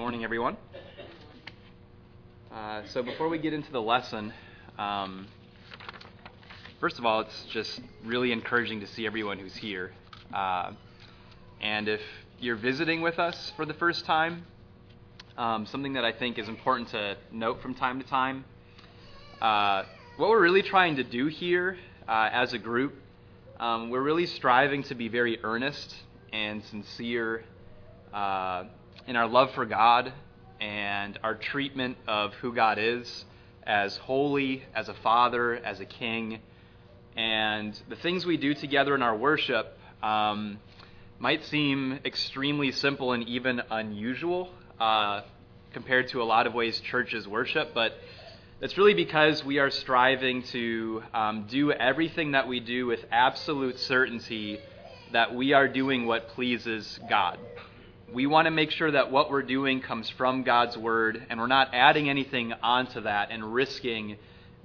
morning, everyone. Uh, so, before we get into the lesson, um, first of all, it's just really encouraging to see everyone who's here. Uh, and if you're visiting with us for the first time, um, something that I think is important to note from time to time uh, what we're really trying to do here uh, as a group, um, we're really striving to be very earnest and sincere uh, in our love for God and our treatment of who God is as holy, as a father, as a king. And the things we do together in our worship um, might seem extremely simple and even unusual uh, compared to a lot of ways churches worship, but it's really because we are striving to um, do everything that we do with absolute certainty that we are doing what pleases God we want to make sure that what we're doing comes from God's Word, and we're not adding anything onto that and risking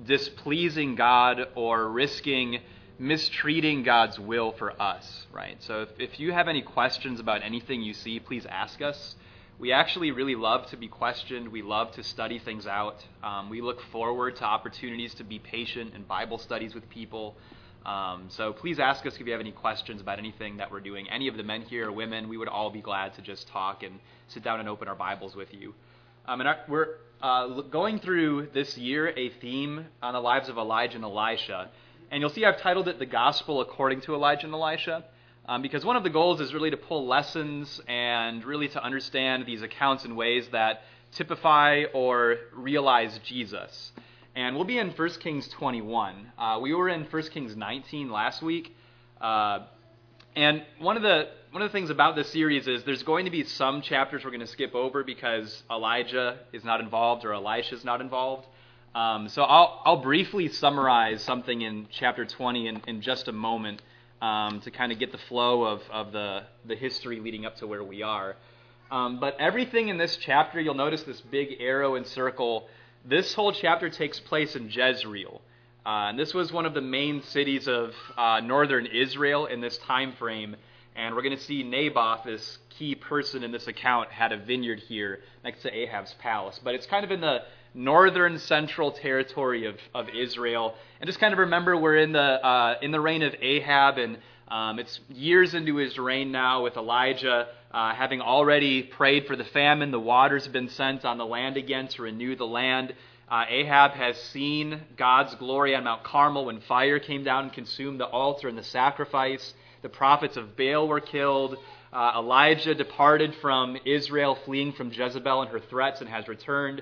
displeasing God or risking mistreating God's will for us, right? So if, if you have any questions about anything you see, please ask us. We actually really love to be questioned. We love to study things out. Um, we look forward to opportunities to be patient in Bible studies with people. Um, so please ask us if you have any questions about anything that we're doing. Any of the men here or women, we would all be glad to just talk and sit down and open our Bibles with you. Um, and our, we're uh, going through this year a theme on the lives of Elijah and Elisha. And you'll see I've titled it The Gospel According to Elijah and Elisha. Um, because one of the goals is really to pull lessons and really to understand these accounts in ways that typify or realize Jesus and we'll be in 1 Kings 21. Uh, we were in 1 Kings 19 last week, uh, and one of the one of the things about this series is there's going to be some chapters we're going to skip over because Elijah is not involved or Elisha is not involved. Um, so I'll I'll briefly summarize something in chapter 20 in, in just a moment um, to kind of get the flow of, of the the history leading up to where we are. Um, but everything in this chapter, you'll notice this big arrow and circle this whole chapter takes place in Jezreel. Uh, and this was one of the main cities of uh, northern Israel in this time frame. And we're going to see Naboth, this key person in this account, had a vineyard here next to Ahab's palace. But it's kind of in the northern central territory of, of Israel. And just kind of remember we're in the, uh, in the reign of Ahab, and um, it's years into his reign now with Elijah uh, having already prayed for the famine, the waters have been sent on the land again to renew the land. Uh, Ahab has seen God's glory on Mount Carmel when fire came down and consumed the altar and the sacrifice. The prophets of Baal were killed. Uh, Elijah departed from Israel, fleeing from Jezebel and her threats, and has returned.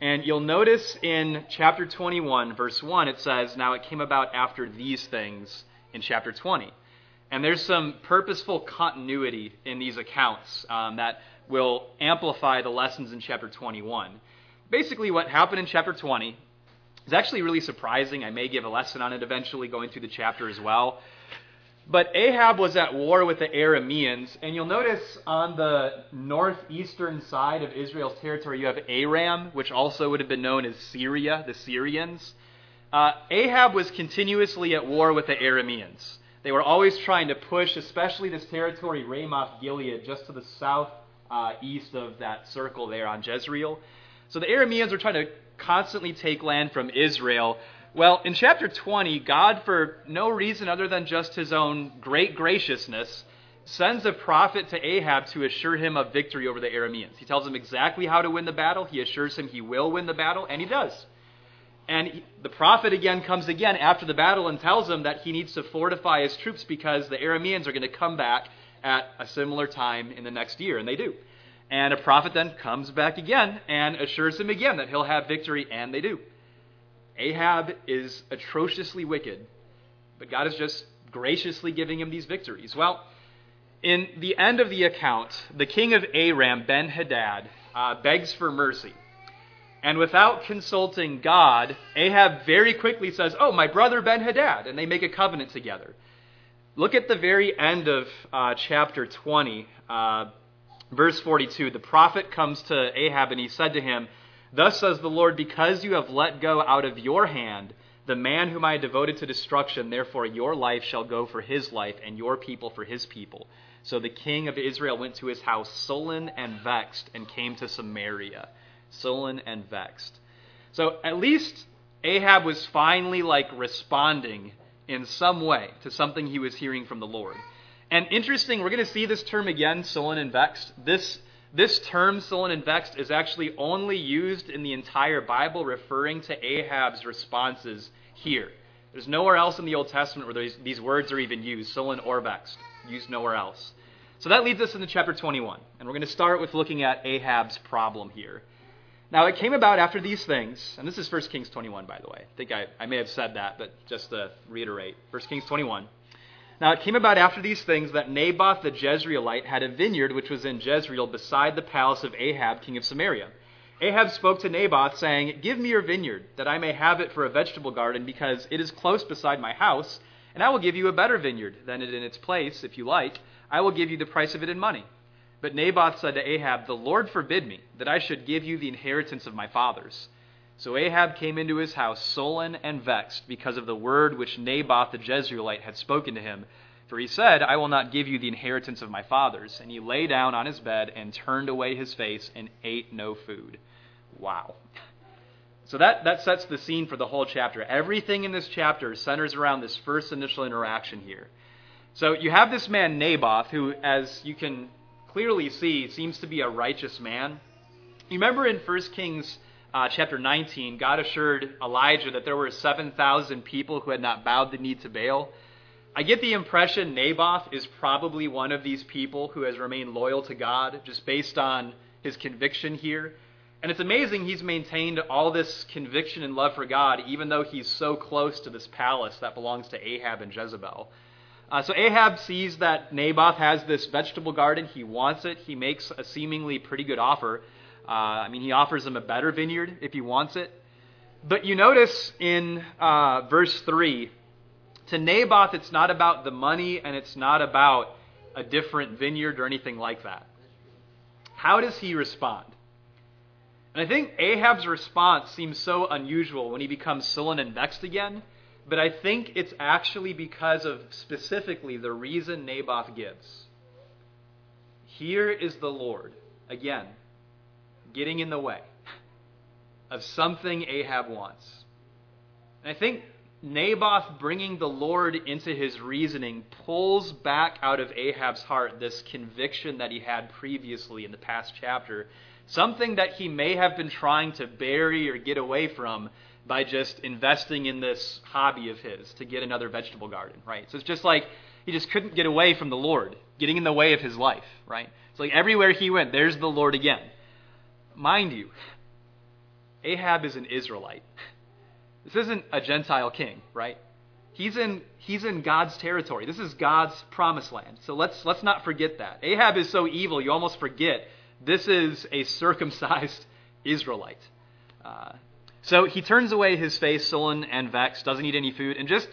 And you'll notice in chapter 21, verse 1, it says, Now it came about after these things in chapter 20. And there's some purposeful continuity in these accounts um, that will amplify the lessons in chapter 21. Basically, what happened in chapter 20 is actually really surprising. I may give a lesson on it eventually, going through the chapter as well. But Ahab was at war with the Arameans, and you'll notice on the northeastern side of Israel's territory, you have Aram, which also would have been known as Syria, the Syrians. Uh, Ahab was continuously at war with the Arameans. They were always trying to push, especially this territory, Ramoth Gilead, just to the south uh, east of that circle there on Jezreel. So the Arameans were trying to constantly take land from Israel. Well, in chapter 20, God, for no reason other than just his own great graciousness, sends a prophet to Ahab to assure him of victory over the Arameans. He tells him exactly how to win the battle. He assures him he will win the battle, and he does. And the prophet again comes again after the battle and tells him that he needs to fortify his troops because the Arameans are going to come back at a similar time in the next year, and they do. And a prophet then comes back again and assures him again that he'll have victory, and they do. Ahab is atrociously wicked, but God is just graciously giving him these victories. Well, in the end of the account, the king of Aram, Ben Hadad, uh, begs for mercy. And without consulting God, Ahab very quickly says, Oh, my brother Ben Hadad. And they make a covenant together. Look at the very end of uh, chapter 20, uh, verse 42. The prophet comes to Ahab and he said to him, Thus says the Lord, because you have let go out of your hand The man whom I devoted to destruction, therefore your life shall go for his life, and your people for his people. So the king of Israel went to his house sullen and vexed, and came to Samaria. Sullen and vexed. So at least Ahab was finally like responding in some way to something he was hearing from the Lord. And interesting, we're going to see this term again, sullen and vexed. This this term, sullen and vexed, is actually only used in the entire Bible referring to Ahab's responses here. There's nowhere else in the Old Testament where these, these words are even used, sullen or vexed, used nowhere else. So that leads us into chapter 21. And we're going to start with looking at Ahab's problem here. Now, it came about after these things, and this is 1 Kings 21, by the way. I think I, I may have said that, but just to reiterate 1 Kings 21. Now it came about after these things that Naboth the Jezreelite had a vineyard which was in Jezreel beside the palace of Ahab, king of Samaria. Ahab spoke to Naboth, saying, Give me your vineyard, that I may have it for a vegetable garden, because it is close beside my house, and I will give you a better vineyard than it in its place, if you like. I will give you the price of it in money. But Naboth said to Ahab, The Lord forbid me that I should give you the inheritance of my fathers. So Ahab came into his house sullen and vexed because of the word which Naboth the Jezreelite had spoken to him. For he said, I will not give you the inheritance of my fathers. And he lay down on his bed and turned away his face and ate no food. Wow. So that, that sets the scene for the whole chapter. Everything in this chapter centers around this first initial interaction here. So you have this man, Naboth, who, as you can clearly see, seems to be a righteous man. You remember in 1 Kings uh, chapter 19, God assured Elijah that there were 7,000 people who had not bowed the knee to Baal. I get the impression Naboth is probably one of these people who has remained loyal to God just based on his conviction here. And it's amazing he's maintained all this conviction and love for God, even though he's so close to this palace that belongs to Ahab and Jezebel. Uh, so Ahab sees that Naboth has this vegetable garden. He wants it. He makes a seemingly pretty good offer. Uh, I mean, he offers him a better vineyard if he wants it. But you notice in uh, verse 3, to Naboth, it's not about the money and it's not about a different vineyard or anything like that. How does he respond? And I think Ahab's response seems so unusual when he becomes sullen and vexed again, but I think it's actually because of specifically the reason Naboth gives. Here is the Lord, again, getting in the way of something Ahab wants. And I think Naboth bringing the Lord into his reasoning pulls back out of Ahab's heart this conviction that he had previously in the past chapter, something that he may have been trying to bury or get away from by just investing in this hobby of his to get another vegetable garden, right? So it's just like he just couldn't get away from the Lord, getting in the way of his life, right? It's like everywhere he went, there's the Lord again. Mind you, Ahab is an Israelite. This isn't a Gentile king, right? He's in, he's in God's territory. This is God's promised land. So let's, let's not forget that. Ahab is so evil, you almost forget this is a circumcised Israelite. Uh, so he turns away his face, sullen and vexed, doesn't eat any food, and just,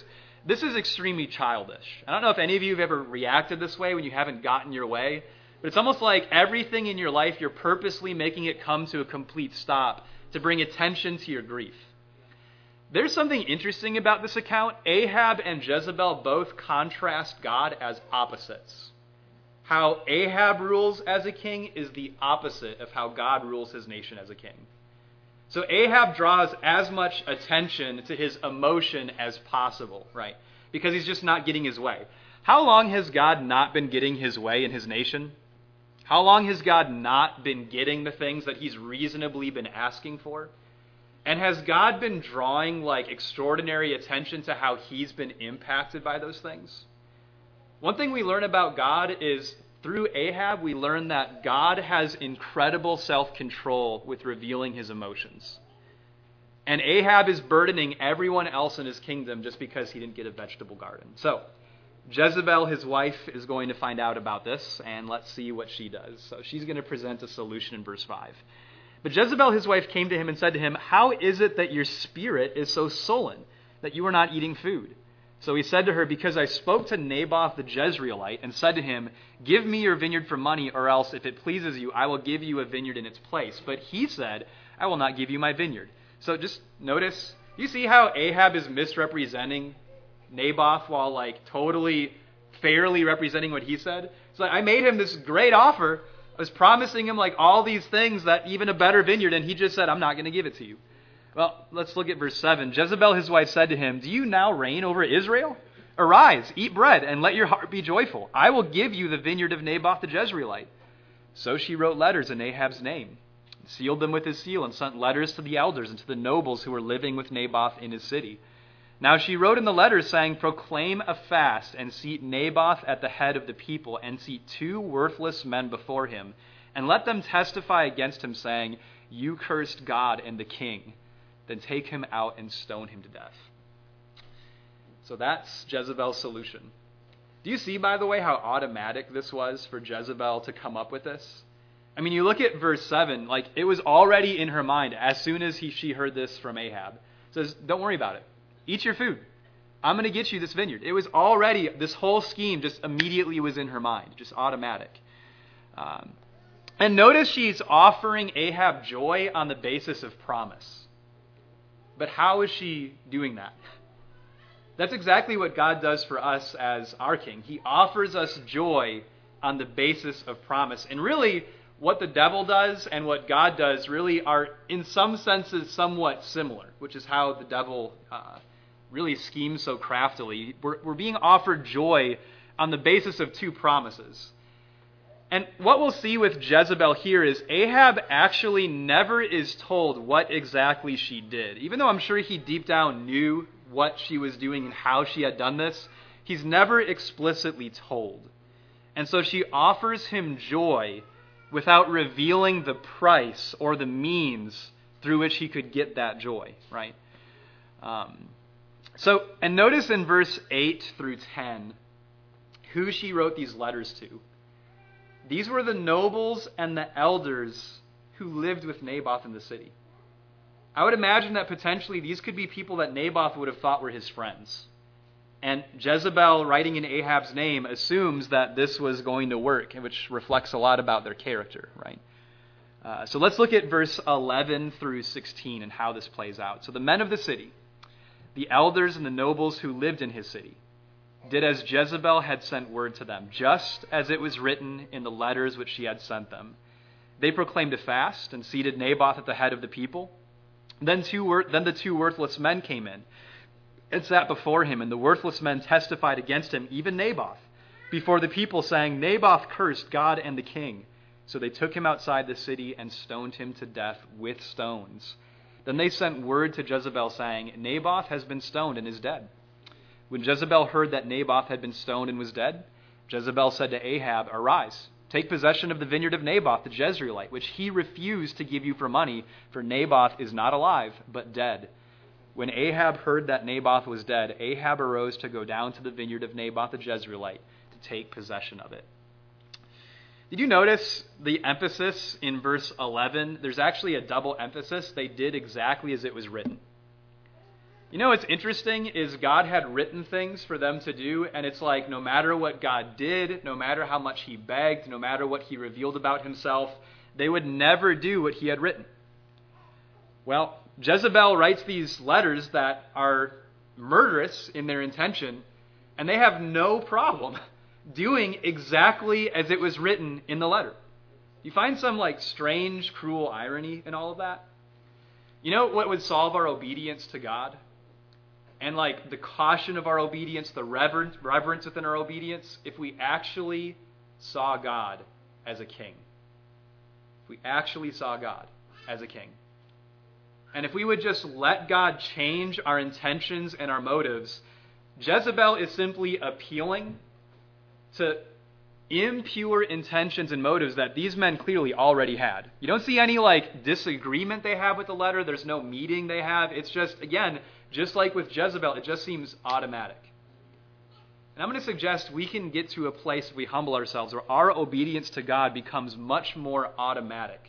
this is extremely childish. I don't know if any of you have ever reacted this way when you haven't gotten your way. But it's almost like everything in your life, you're purposely making it come to a complete stop to bring attention to your grief. There's something interesting about this account. Ahab and Jezebel both contrast God as opposites. How Ahab rules as a king is the opposite of how God rules his nation as a king. So Ahab draws as much attention to his emotion as possible, right? Because he's just not getting his way. How long has God not been getting his way in his nation? How long has God not been getting the things that he's reasonably been asking for? And has God been drawing like extraordinary attention to how he's been impacted by those things? One thing we learn about God is through Ahab, we learn that God has incredible self control with revealing his emotions. And Ahab is burdening everyone else in his kingdom just because he didn't get a vegetable garden. So, Jezebel, his wife, is going to find out about this, and let's see what she does. So she's going to present a solution in verse 5. But Jezebel, his wife, came to him and said to him, How is it that your spirit is so sullen, that you are not eating food? So he said to her, Because I spoke to Naboth the Jezreelite and said to him, Give me your vineyard for money, or else, if it pleases you, I will give you a vineyard in its place. But he said, I will not give you my vineyard. So just notice You see how Ahab is misrepresenting Naboth while like totally fairly representing what he said? So I made him this great offer. I was promising him like all these things that even a better vineyard, and he just said, I'm not going to give it to you. Well, let's look at verse 7. Jezebel, his wife, said to him, Do you now reign over Israel? Arise, eat bread, and let your heart be joyful. I will give you the vineyard of Naboth the Jezreelite. So she wrote letters in Ahab's name, sealed them with his seal, and sent letters to the elders and to the nobles who were living with Naboth in his city. Now she wrote in the letters, saying, Proclaim a fast, and seat Naboth at the head of the people, and seat two worthless men before him, and let them testify against him, saying, You cursed God and the king. Then take him out and stone him to death. So that's Jezebel's solution. Do you see, by the way, how automatic this was for Jezebel to come up with this? I mean, you look at verse 7, like, it was already in her mind as soon as he, she heard this from Ahab. It says, Don't worry about it. Eat your food. I'm going to get you this vineyard. It was already, this whole scheme just immediately was in her mind, just automatic. Um, and notice she's offering Ahab joy on the basis of promise. But how is she doing that? That's exactly what God does for us as our King. He offers us joy on the basis of promise. And really, what the devil does and what God does really are, in some senses, somewhat similar, which is how the devil uh, really schemes so craftily. We're, we're being offered joy on the basis of two promises. And what we'll see with Jezebel here is Ahab actually never is told what exactly she did. Even though I'm sure he deep down knew what she was doing and how she had done this, he's never explicitly told. And so she offers him joy without revealing the price or the means through which he could get that joy, right? Um, so, and notice in verse 8 through 10 who she wrote these letters to. These were the nobles and the elders who lived with Naboth in the city. I would imagine that potentially these could be people that Naboth would have thought were his friends. And Jezebel, writing in Ahab's name, assumes that this was going to work, which reflects a lot about their character, right? Uh, so let's look at verse 11 through 16 and how this plays out. So the men of the city, the elders and the nobles who lived in his city did as Jezebel had sent word to them, just as it was written in the letters which she had sent them. They proclaimed a fast and seated Naboth at the head of the people. Then, two, then the two worthless men came in and sat before him, and the worthless men testified against him, even Naboth, before the people, saying, Naboth cursed God and the king. So they took him outside the city and stoned him to death with stones. Then they sent word to Jezebel, saying, Naboth has been stoned and is dead. When Jezebel heard that Naboth had been stoned and was dead, Jezebel said to Ahab, Arise, take possession of the vineyard of Naboth the Jezreelite, which he refused to give you for money, for Naboth is not alive, but dead. When Ahab heard that Naboth was dead, Ahab arose to go down to the vineyard of Naboth the Jezreelite to take possession of it. Did you notice the emphasis in verse 11? There's actually a double emphasis. They did exactly as it was written. You know what's interesting is God had written things for them to do, and it's like no matter what God did, no matter how much He begged, no matter what He revealed about Himself, they would never do what He had written. Well, Jezebel writes these letters that are murderous in their intention, and they have no problem doing exactly as it was written in the letter. You find some like strange, cruel irony in all of that? You know what would solve our obedience to God? And like the caution of our obedience, the reverence, reverence within our obedience, if we actually saw God as a king. If we actually saw God as a king. And if we would just let God change our intentions and our motives, Jezebel is simply appealing to impure intentions and motives that these men clearly already had. You don't see any like disagreement they have with the letter, there's no meeting they have. It's just again, just like with Jezebel, it just seems automatic. And I'm going to suggest we can get to a place we humble ourselves where our obedience to God becomes much more automatic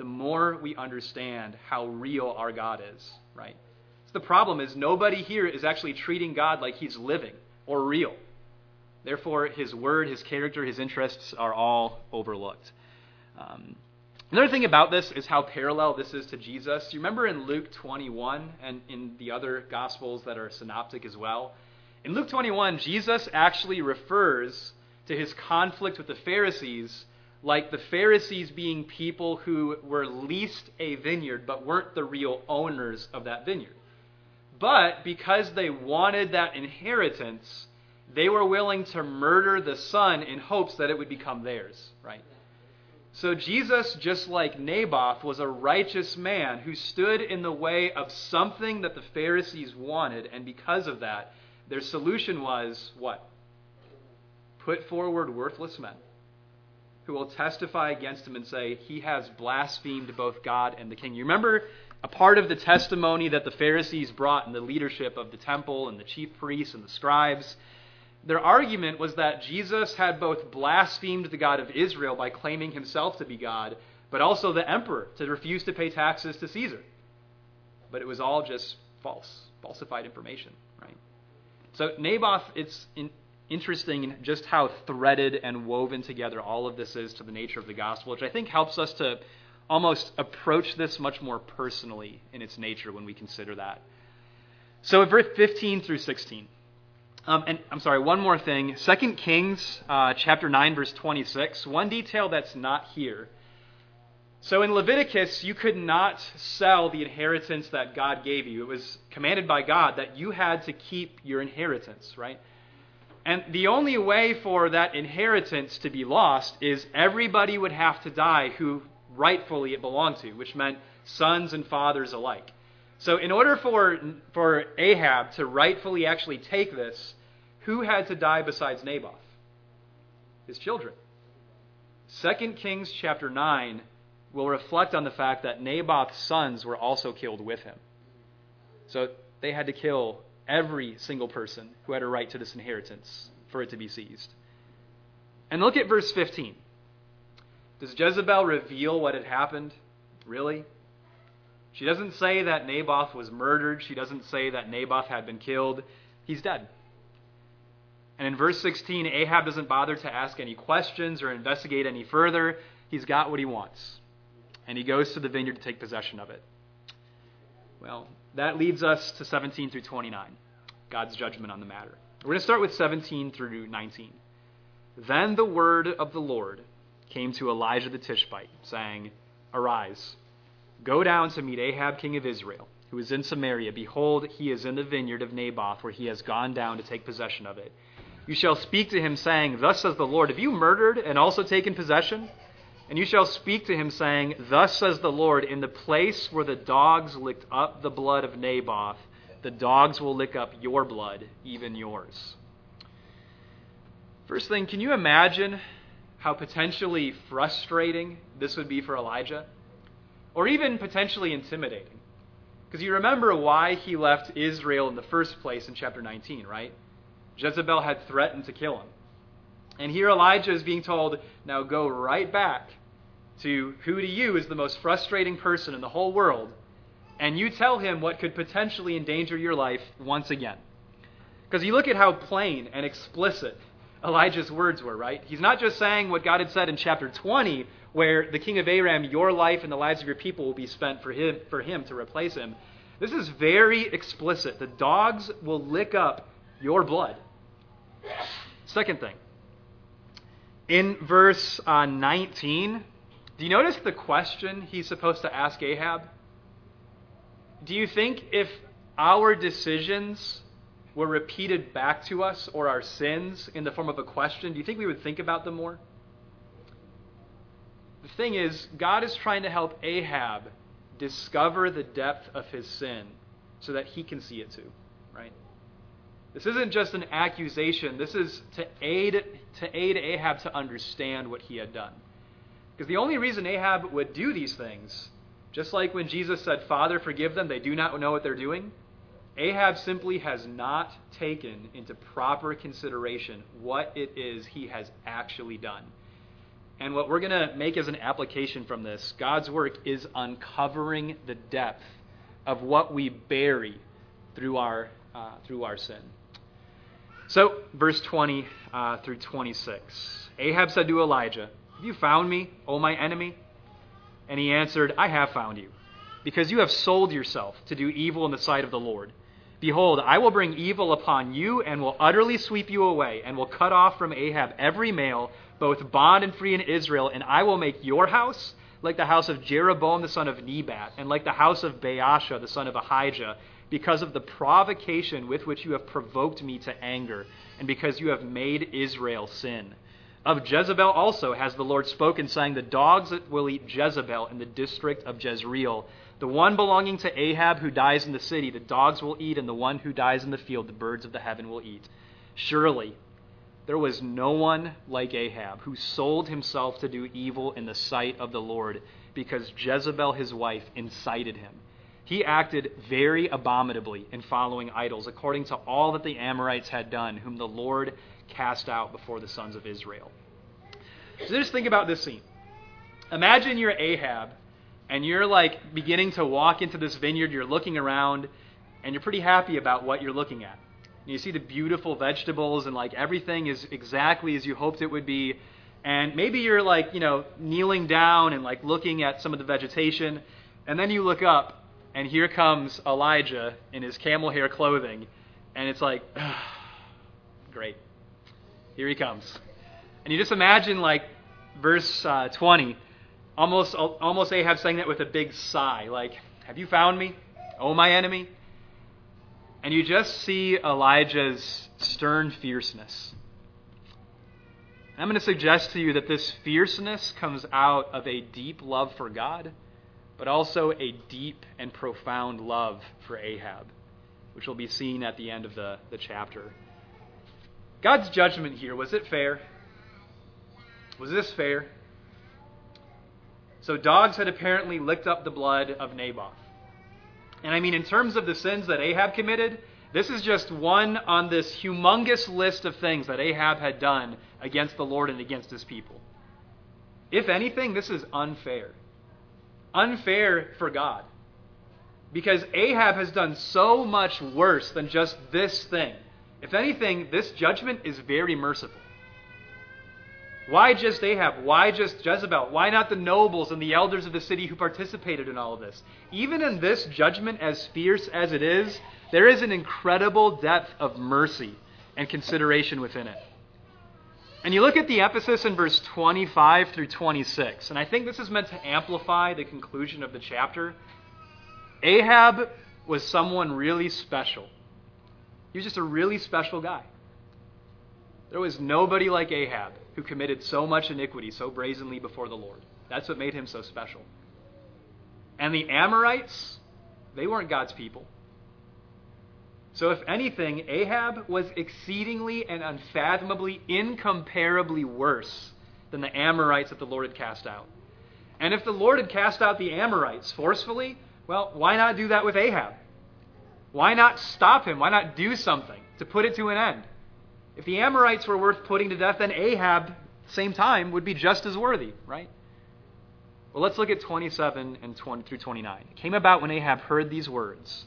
the more we understand how real our God is, right? So the problem is nobody here is actually treating God like he's living or real. Therefore, his word, his character, his interests are all overlooked. Um, Another thing about this is how parallel this is to Jesus. You remember in Luke 21 and in the other Gospels that are synoptic as well? In Luke 21, Jesus actually refers to his conflict with the Pharisees like the Pharisees being people who were leased a vineyard but weren't the real owners of that vineyard. But because they wanted that inheritance, they were willing to murder the son in hopes that it would become theirs, right? So Jesus, just like Naboth, was a righteous man who stood in the way of something that the Pharisees wanted, and because of that, their solution was what? Put forward worthless men who will testify against him and say, He has blasphemed both God and the king. You remember a part of the testimony that the Pharisees brought in the leadership of the temple and the chief priests and the scribes? Their argument was that Jesus had both blasphemed the God of Israel by claiming himself to be God, but also the emperor to refuse to pay taxes to Caesar. But it was all just false, falsified information, right? So Naboth, it's in, interesting just how threaded and woven together all of this is to the nature of the gospel, which I think helps us to almost approach this much more personally in its nature when we consider that. So, verse 15 through 16. Um, and I'm sorry, one more thing. 2 Kings uh, chapter 9, verse 26. One detail that's not here. So in Leviticus, you could not sell the inheritance that God gave you. It was commanded by God that you had to keep your inheritance, right? And the only way for that inheritance to be lost is everybody would have to die who rightfully it belonged to, which meant sons and fathers alike. So, in order for, for Ahab to rightfully actually take this, who had to die besides Naboth? His children. 2 Kings chapter 9 will reflect on the fact that Naboth's sons were also killed with him. So, they had to kill every single person who had a right to this inheritance for it to be seized. And look at verse 15. Does Jezebel reveal what had happened? Really? She doesn't say that Naboth was murdered. She doesn't say that Naboth had been killed. He's dead. And in verse 16, Ahab doesn't bother to ask any questions or investigate any further. He's got what he wants. And he goes to the vineyard to take possession of it. Well, that leads us to 17 through 29, God's judgment on the matter. We're going to start with 17 through 19. Then the word of the Lord came to Elijah the Tishbite, saying, Arise, go down to meet Ahab king of Israel, who is in Samaria. Behold, he is in the vineyard of Naboth, where he has gone down to take possession of it. You shall speak to him, saying, Thus says the Lord, Have you murdered and also taken possession? And you shall speak to him, saying, Thus says the Lord, in the place where the dogs licked up the blood of Naboth, the dogs will lick up your blood, even yours. First thing, can you imagine how potentially frustrating this would be for Elijah? Or even potentially intimidating? Because you remember why he left Israel in the first place in chapter 19, right? Jezebel had threatened to kill him. And here Elijah is being told, now go right back to who to you is the most frustrating person in the whole world, and you tell him what could potentially endanger your life once again. Because you look at how plain and explicit Elijah's words were, right? He's not just saying what God had said in chapter 20, where the king of Aram, your life and the lives of your people will be spent for him, for him to replace him. This is very explicit. The dogs will lick up your blood. Second thing, in verse uh, 19, do you notice the question he's supposed to ask Ahab? Do you think if our decisions were repeated back to us or our sins in the form of a question, do you think we would think about them more? The thing is, God is trying to help Ahab discover the depth of his sin so that he can see it too, right? This isn't just an accusation. This is to aid to aid Ahab to understand what he had done. Because the only reason Ahab would do these things, just like when Jesus said, Father, forgive them, they do not know what they're doing, Ahab simply has not taken into proper consideration what it is he has actually done. And what we're going to make as an application from this, God's work is uncovering the depth of what we bury through our, uh, through our sin. So, verse 20 uh, through 26. Ahab said to Elijah, have you found me, O my enemy? And he answered, I have found you, because you have sold yourself to do evil in the sight of the Lord. Behold, I will bring evil upon you, and will utterly sweep you away, and will cut off from Ahab every male, both bond and free in Israel, and I will make your house like the house of Jeroboam the son of Nebat, and like the house of Baasha the son of Ahijah, because of the provocation with which you have provoked me to anger, and because you have made Israel sin. Of Jezebel also has the Lord spoken, saying, The dogs will eat Jezebel in the district of Jezreel. The one belonging to Ahab who dies in the city, the dogs will eat, and the one who dies in the field, the birds of the heaven will eat. Surely there was no one like Ahab who sold himself to do evil in the sight of the Lord, because Jezebel his wife incited him. He acted very abominably in following idols, according to all that the Amorites had done, whom the Lord cast out before the sons of Israel. So just think about this scene. Imagine you're Ahab and you're like beginning to walk into this vineyard, you're looking around, and you're pretty happy about what you're looking at. And you see the beautiful vegetables and like everything is exactly as you hoped it would be. And maybe you're like, you know, kneeling down and like looking at some of the vegetation, and then you look up and here comes Elijah in his camel hair clothing, and it's like, great. Here he comes. And you just imagine, like, verse uh, 20, almost, almost Ahab saying that with a big sigh, like, Have you found me, oh my enemy? And you just see Elijah's stern fierceness. I'm going to suggest to you that this fierceness comes out of a deep love for God, but also a deep and profound love for Ahab, which will be seen at the end of the, the chapter. God's judgment here, was it fair? Was this fair? So, dogs had apparently licked up the blood of Naboth. And I mean, in terms of the sins that Ahab committed, this is just one on this humongous list of things that Ahab had done against the Lord and against his people. If anything, this is unfair. Unfair for God. Because Ahab has done so much worse than just this thing. If anything, this judgment is very merciful. Why just Ahab? Why just Jezebel? Why not the nobles and the elders of the city who participated in all of this? Even in this judgment, as fierce as it is, there is an incredible depth of mercy and consideration within it. And you look at the emphasis in verse 25 through 26, and I think this is meant to amplify the conclusion of the chapter. Ahab was someone really special. He was just a really special guy. There was nobody like Ahab who committed so much iniquity so brazenly before the Lord. That's what made him so special. And the Amorites, they weren't God's people. So, if anything, Ahab was exceedingly and unfathomably, incomparably worse than the Amorites that the Lord had cast out. And if the Lord had cast out the Amorites forcefully, well, why not do that with Ahab? Why not stop him? Why not do something to put it to an end? If the Amorites were worth putting to death, then Ahab, same time, would be just as worthy, right? Well, let's look at 27 and 20 through 29. It came about when Ahab heard these words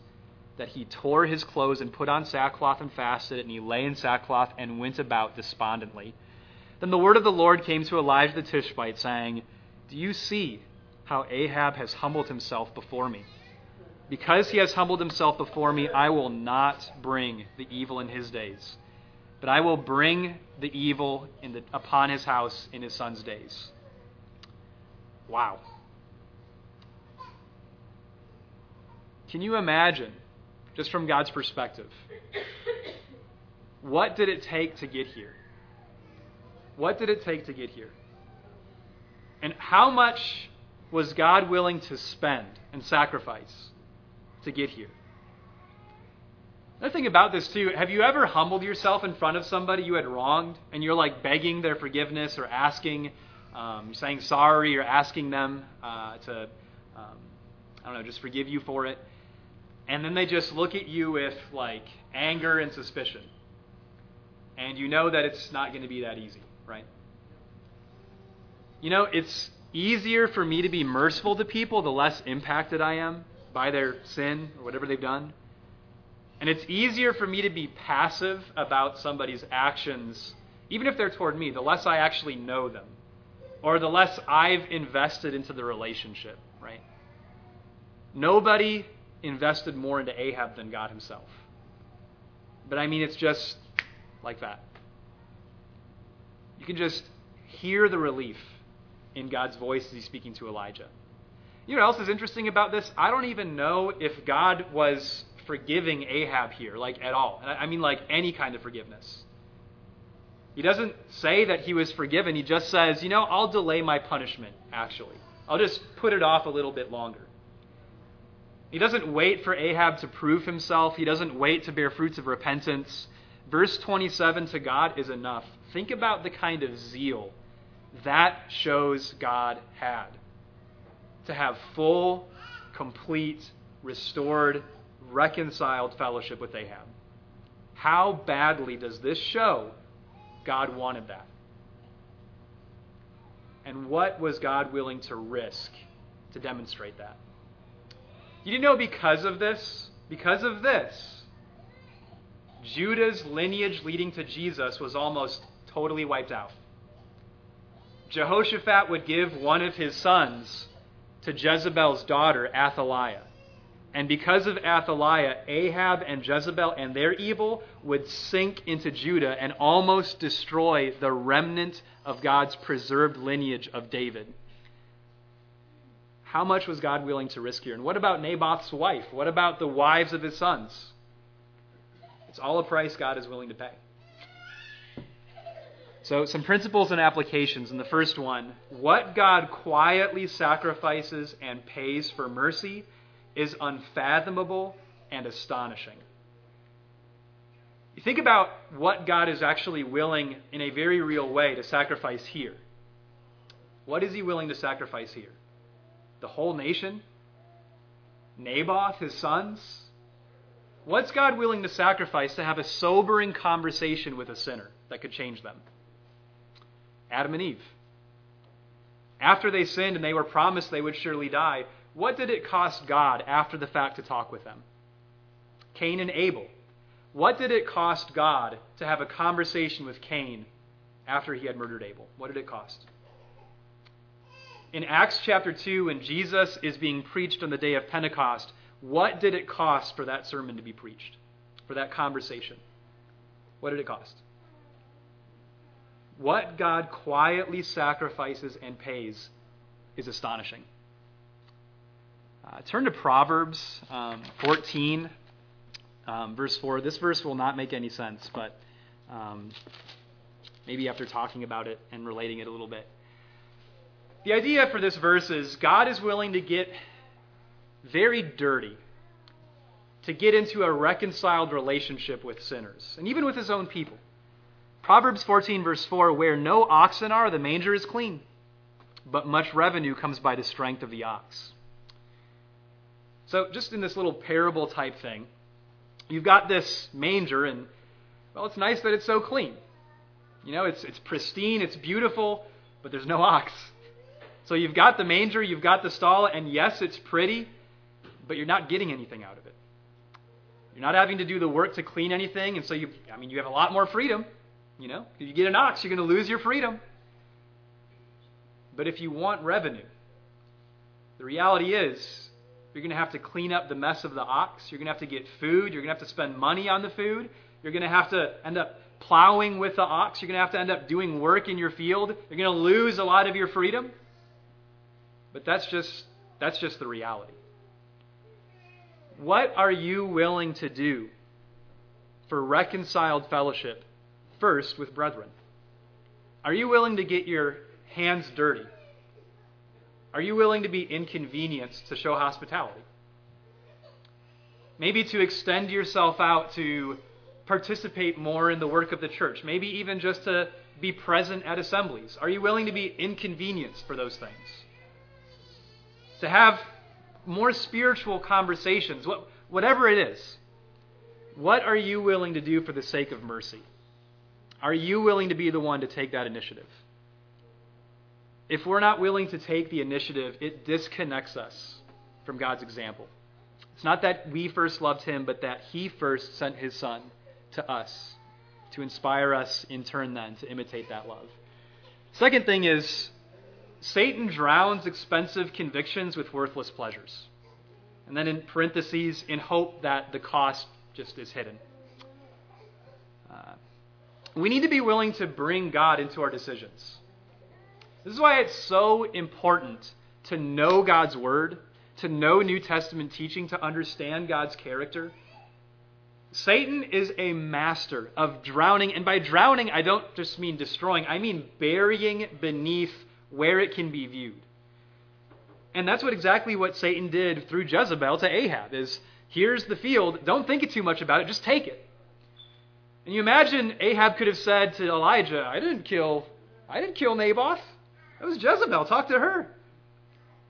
that he tore his clothes and put on sackcloth and fasted, and he lay in sackcloth and went about despondently. Then the word of the Lord came to Elijah the Tishbite, saying, Do you see how Ahab has humbled himself before me? Because he has humbled himself before me, I will not bring the evil in his days, but I will bring the evil the, upon his house in his son's days. Wow. Can you imagine, just from God's perspective, what did it take to get here? What did it take to get here? And how much was God willing to spend and sacrifice to get here. Another thing about this, too, have you ever humbled yourself in front of somebody you had wronged and you're like begging their forgiveness or asking, um, saying sorry or asking them uh, to, um, I don't know, just forgive you for it? And then they just look at you with like anger and suspicion. And you know that it's not going to be that easy, right? You know, it's easier for me to be merciful to people the less impacted I am by their sin or whatever they've done. And it's easier for me to be passive about somebody's actions, even if they're toward me, the less I actually know them. or the less I've invested into the relationship, right? Nobody invested more into Ahab than God himself. But I mean, it's just like that. You can just hear the relief in God's voice as he's speaking to Elijah. You know what else is interesting about this? I don't even know if God was forgiving Ahab here, like at all. I mean, like any kind of forgiveness. He doesn't say that he was forgiven. He just says, you know, I'll delay my punishment, actually. I'll just put it off a little bit longer. He doesn't wait for Ahab to prove himself, he doesn't wait to bear fruits of repentance. Verse 27 to God is enough. Think about the kind of zeal that shows God had to have full, complete, restored, reconciled fellowship with Ahab. How badly does this show God wanted that? And what was God willing to risk to demonstrate that? You didn't know because of this, because of this, Judah's lineage leading to Jesus was almost totally wiped out. Jehoshaphat would give one of his sons to Jezebel's daughter, Athaliah. And because of Athaliah, Ahab and Jezebel and their evil would sink into Judah and almost destroy the remnant of God's preserved lineage of David. How much was God willing to risk here? And what about Naboth's wife? What about the wives of his sons? It's all a price God is willing to pay. So, some principles and applications. In the first one, what God quietly sacrifices and pays for mercy is unfathomable and astonishing. You think about what God is actually willing, in a very real way, to sacrifice here. What is He willing to sacrifice here? The whole nation? Naboth, his sons? What's God willing to sacrifice to have a sobering conversation with a sinner that could change them? Adam and Eve. After they sinned and they were promised they would surely die, what did it cost God after the fact to talk with them? Cain and Abel. What did it cost God to have a conversation with Cain after he had murdered Abel? What did it cost? In Acts chapter 2, when Jesus is being preached on the day of Pentecost, what did it cost for that sermon to be preached? For that conversation? What did it cost? What God quietly sacrifices and pays is astonishing. Uh, turn to Proverbs um, 14, um, verse 4. This verse will not make any sense, but um, maybe after talking about it and relating it a little bit. The idea for this verse is God is willing to get very dirty to get into a reconciled relationship with sinners and even with his own people. Proverbs 14, verse 4 Where no oxen are, the manger is clean, but much revenue comes by the strength of the ox. So, just in this little parable type thing, you've got this manger, and, well, it's nice that it's so clean. You know, it's, it's pristine, it's beautiful, but there's no ox. So, you've got the manger, you've got the stall, and yes, it's pretty, but you're not getting anything out of it. You're not having to do the work to clean anything, and so you, I mean, you have a lot more freedom. You know, if you get an ox, you're going to lose your freedom. But if you want revenue, the reality is you're going to have to clean up the mess of the ox. You're going to have to get food. You're going to have to spend money on the food. You're going to have to end up plowing with the ox. You're going to have to end up doing work in your field. You're going to lose a lot of your freedom. But that's just that's just the reality. What are you willing to do for reconciled fellowship first with brethren? Are you willing to get your hands dirty are you willing to be inconvenienced to show hospitality? Maybe to extend yourself out to participate more in the work of the church. Maybe even just to be present at assemblies. Are you willing to be inconvenienced for those things? To have more spiritual conversations, whatever it is. What are you willing to do for the sake of mercy? Are you willing to be the one to take that initiative? If we're not willing to take the initiative, it disconnects us from God's example. It's not that we first loved him, but that he first sent his son to us to inspire us in turn then to imitate that love. Second thing is Satan drowns expensive convictions with worthless pleasures. And then in parentheses, in hope that the cost just is hidden. Uh, we need to be willing to bring God into our decisions. This is why it's so important to know God's Word, to know New Testament teaching, to understand God's character. Satan is a master of drowning, and by drowning, I don't just mean destroying, I mean burying beneath where it can be viewed. And that's what exactly what Satan did through Jezebel to Ahab is here's the field, don't think too much about it, just take it. And you imagine Ahab could have said to Elijah, I didn't kill I didn't kill Naboth. It was Jezebel. Talk to her.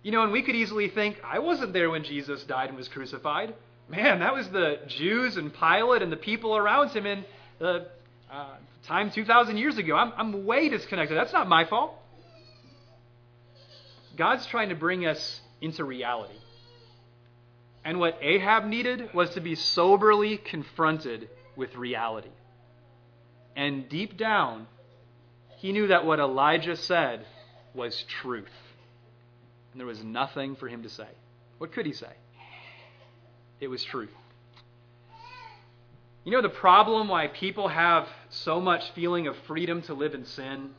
You know, and we could easily think, I wasn't there when Jesus died and was crucified. Man, that was the Jews and Pilate and the people around him in the uh, time 2,000 years ago. I'm, I'm way disconnected. That's not my fault. God's trying to bring us into reality. And what Ahab needed was to be soberly confronted with reality. And deep down, he knew that what Elijah said was truth. And there was nothing for him to say. What could he say? It was truth. You know the problem why people have so much feeling of freedom to live in sin,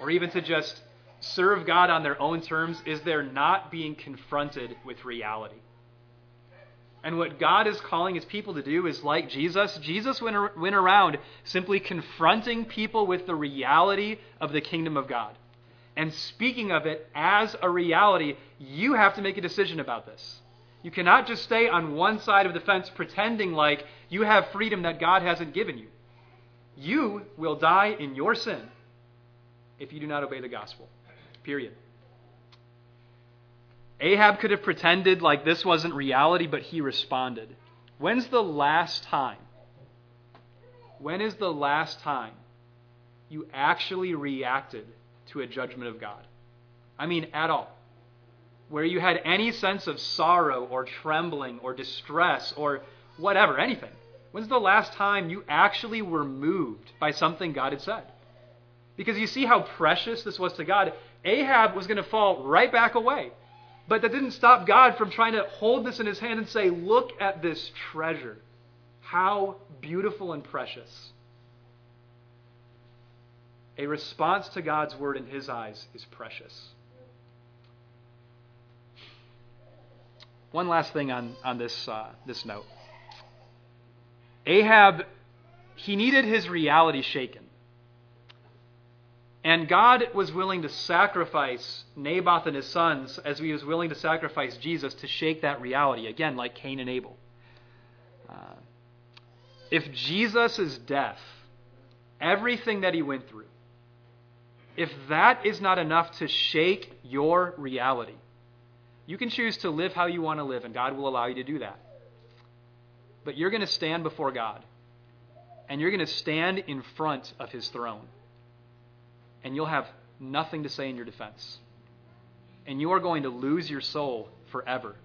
or even to just serve God on their own terms, is they're not being confronted with reality. And what God is calling his people to do is like Jesus. Jesus went, went around simply confronting people with the reality of the kingdom of God. And speaking of it as a reality, you have to make a decision about this. You cannot just stay on one side of the fence pretending like you have freedom that God hasn't given you. You will die in your sin if you do not obey the gospel. Period. Ahab could have pretended like this wasn't reality, but he responded. When's the last time? When is the last time you actually reacted to a judgment of God? I mean, at all. Where you had any sense of sorrow or trembling or distress or whatever, anything. When's the last time you actually were moved by something God had said? Because you see how precious this was to God. Ahab was going to fall right back away. But that didn't stop God from trying to hold this in his hand and say, Look at this treasure. How beautiful and precious. A response to God's word in his eyes is precious. One last thing on, on this, uh, this note Ahab, he needed his reality shaken. And God was willing to sacrifice Naboth and his sons as he was willing to sacrifice Jesus to shake that reality, again, like Cain and Abel. Uh, if Jesus' is death, everything that he went through, if that is not enough to shake your reality, you can choose to live how you want to live, and God will allow you to do that. But you're going to stand before God, and you're going to stand in front of his throne and you'll have nothing to say in your defense. And you are going to lose your soul forever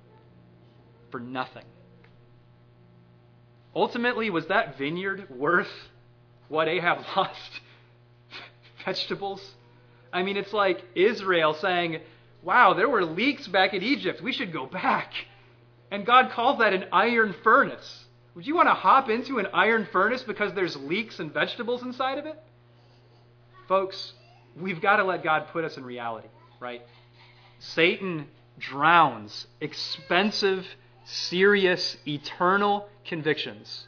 for nothing. Ultimately, was that vineyard worth what Ahab lost? Vegetables? I mean, it's like Israel saying, Wow, there were leeks back in Egypt. We should go back. And God calls that an iron furnace. Would you want to hop into an iron furnace because there's leeks and vegetables inside of it? Folks, we've got to let God put us in reality, right? Satan drowns expensive, serious, eternal convictions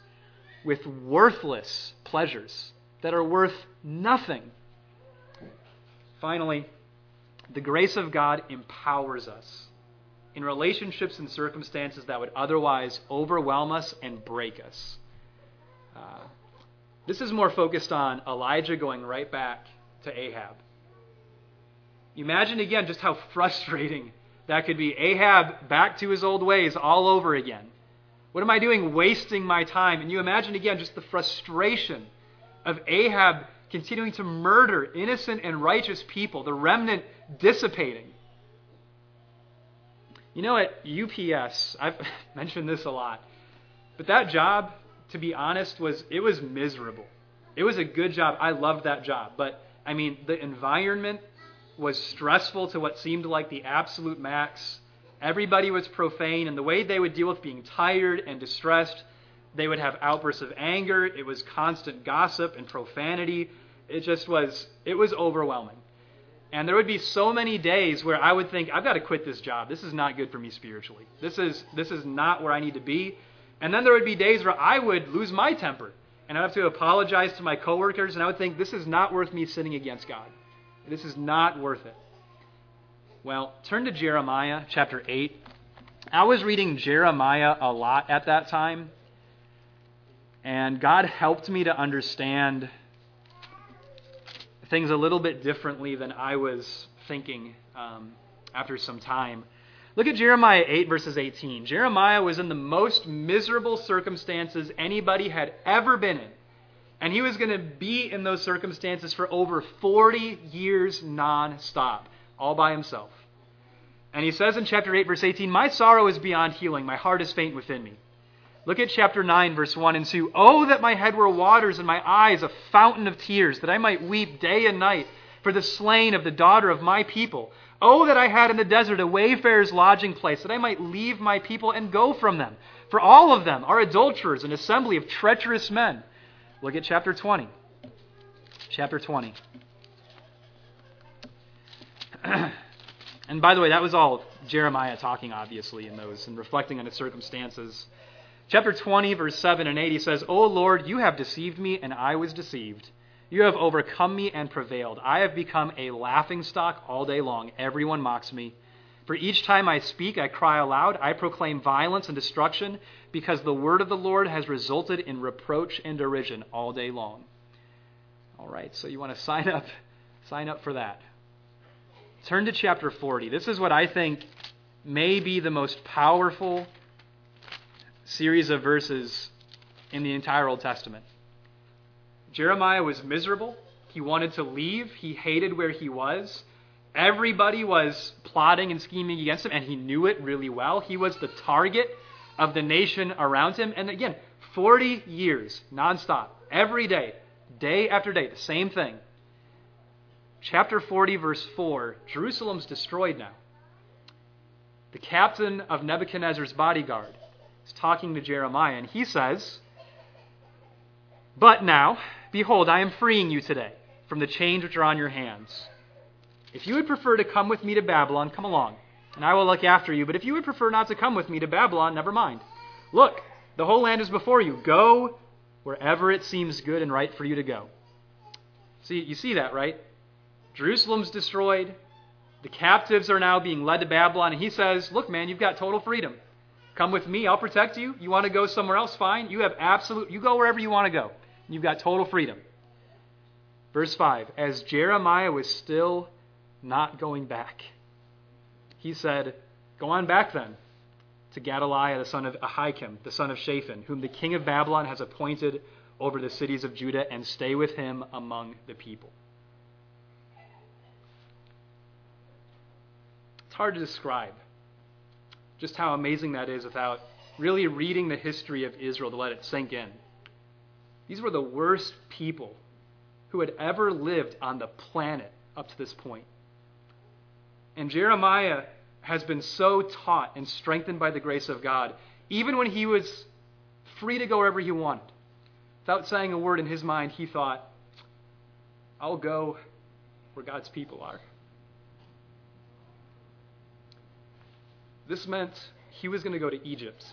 with worthless pleasures that are worth nothing. Finally, the grace of God empowers us in relationships and circumstances that would otherwise overwhelm us and break us. Uh, this is more focused on Elijah going right back to Ahab. Imagine again just how frustrating that could be. Ahab back to his old ways all over again. What am I doing wasting my time? And you imagine again just the frustration of Ahab continuing to murder innocent and righteous people, the remnant dissipating. You know, at UPS, I've mentioned this a lot, but that job, to be honest, was it was miserable. It was a good job. I loved that job, but I mean, the environment was stressful to what seemed like the absolute max. Everybody was profane, and the way they would deal with being tired and distressed, they would have outbursts of anger. It was constant gossip and profanity. It just was, it was overwhelming. And there would be so many days where I would think, I've got to quit this job. This is not good for me spiritually. This is, this is not where I need to be. And then there would be days where I would lose my temper. And I'd have to apologize to my coworkers, and I would think, this is not worth me sinning against God. This is not worth it. Well, turn to Jeremiah chapter 8. I was reading Jeremiah a lot at that time, and God helped me to understand things a little bit differently than I was thinking um, after some time. Look at Jeremiah 8, verses 18. Jeremiah was in the most miserable circumstances anybody had ever been in. And he was going to be in those circumstances for over 40 years nonstop, all by himself. And he says in chapter 8, verse 18, My sorrow is beyond healing. My heart is faint within me. Look at chapter 9, verse 1 and 2. Oh, that my head were waters and my eyes a fountain of tears, that I might weep day and night for the slain of the daughter of my people. Oh, that I had in the desert a wayfarer's lodging place, that I might leave my people and go from them. For all of them are adulterers, an assembly of treacherous men. Look at chapter 20. Chapter 20. and by the way, that was all Jeremiah talking, obviously, in those and reflecting on his circumstances. Chapter 20, verse 7 and 8, he says, O Lord, you have deceived me, and I was deceived. You have overcome me and prevailed. I have become a laughing stock all day long. Everyone mocks me. For each time I speak, I cry aloud. I proclaim violence and destruction, because the word of the Lord has resulted in reproach and derision all day long. All right, so you want to sign up, sign up for that. Turn to chapter 40. This is what I think may be the most powerful series of verses in the entire Old Testament. Jeremiah was miserable. He wanted to leave. He hated where he was. Everybody was plotting and scheming against him, and he knew it really well. He was the target of the nation around him. And again, 40 years, nonstop, every day, day after day, the same thing. Chapter 40, verse 4 Jerusalem's destroyed now. The captain of Nebuchadnezzar's bodyguard is talking to Jeremiah, and he says, But now, behold, I am freeing you today from the chains which are on your hands. If you would prefer to come with me to Babylon, come along, and I will look after you. But if you would prefer not to come with me to Babylon, never mind. Look, the whole land is before you. Go wherever it seems good and right for you to go. See, you see that, right? Jerusalem's destroyed. The captives are now being led to Babylon, and he says, Look, man, you've got total freedom. Come with me, I'll protect you. You want to go somewhere else? Fine. You have absolute, you go wherever you want to go. You've got total freedom. Verse 5 As Jeremiah was still not going back, he said, Go on back then to Gedaliah, the son of Ahikam, the son of Shaphan, whom the king of Babylon has appointed over the cities of Judah, and stay with him among the people. It's hard to describe just how amazing that is without really reading the history of Israel to let it sink in. These were the worst people who had ever lived on the planet up to this point. And Jeremiah has been so taught and strengthened by the grace of God, even when he was free to go wherever he wanted. Without saying a word in his mind, he thought, I'll go where God's people are. This meant he was going to go to Egypt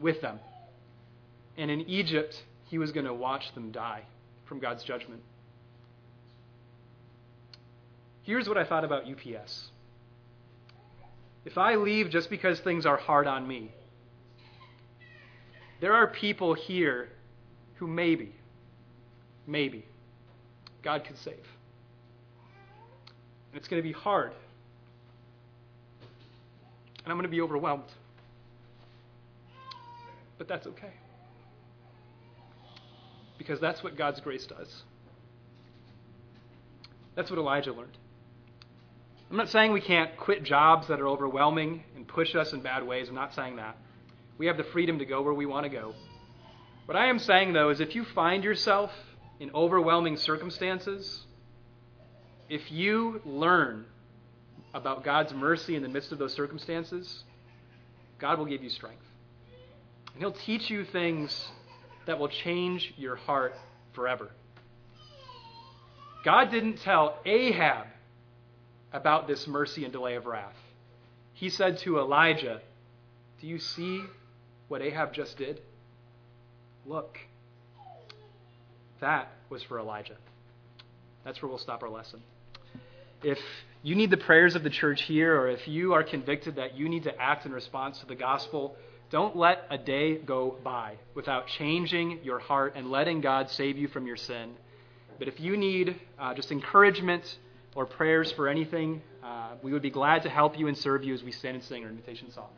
with them. And in Egypt, he was going to watch them die from God's judgment. Here's what I thought about UPS. If I leave just because things are hard on me, there are people here who maybe, maybe, God could save. And it's going to be hard and I'm going to be overwhelmed. But that's okay. Because that's what God's grace does. That's what Elijah learned. I'm not saying we can't quit jobs that are overwhelming and push us in bad ways. I'm not saying that. We have the freedom to go where we want to go. What I am saying, though, is if you find yourself in overwhelming circumstances, if you learn about God's mercy in the midst of those circumstances, God will give you strength. And He'll teach you things that will change your heart forever. God didn't tell Ahab about this mercy and delay of wrath. He said to Elijah, Do you see what Ahab just did? Look. That was for Elijah. That's where we'll stop our lesson. If you need the prayers of the church here, or if you are convicted that you need to act in response to the gospel, don't let a day go by without changing your heart and letting God save you from your sin. But if you need uh, just encouragement or prayers for anything, uh, we would be glad to help you and serve you as we stand and sing our invitation song.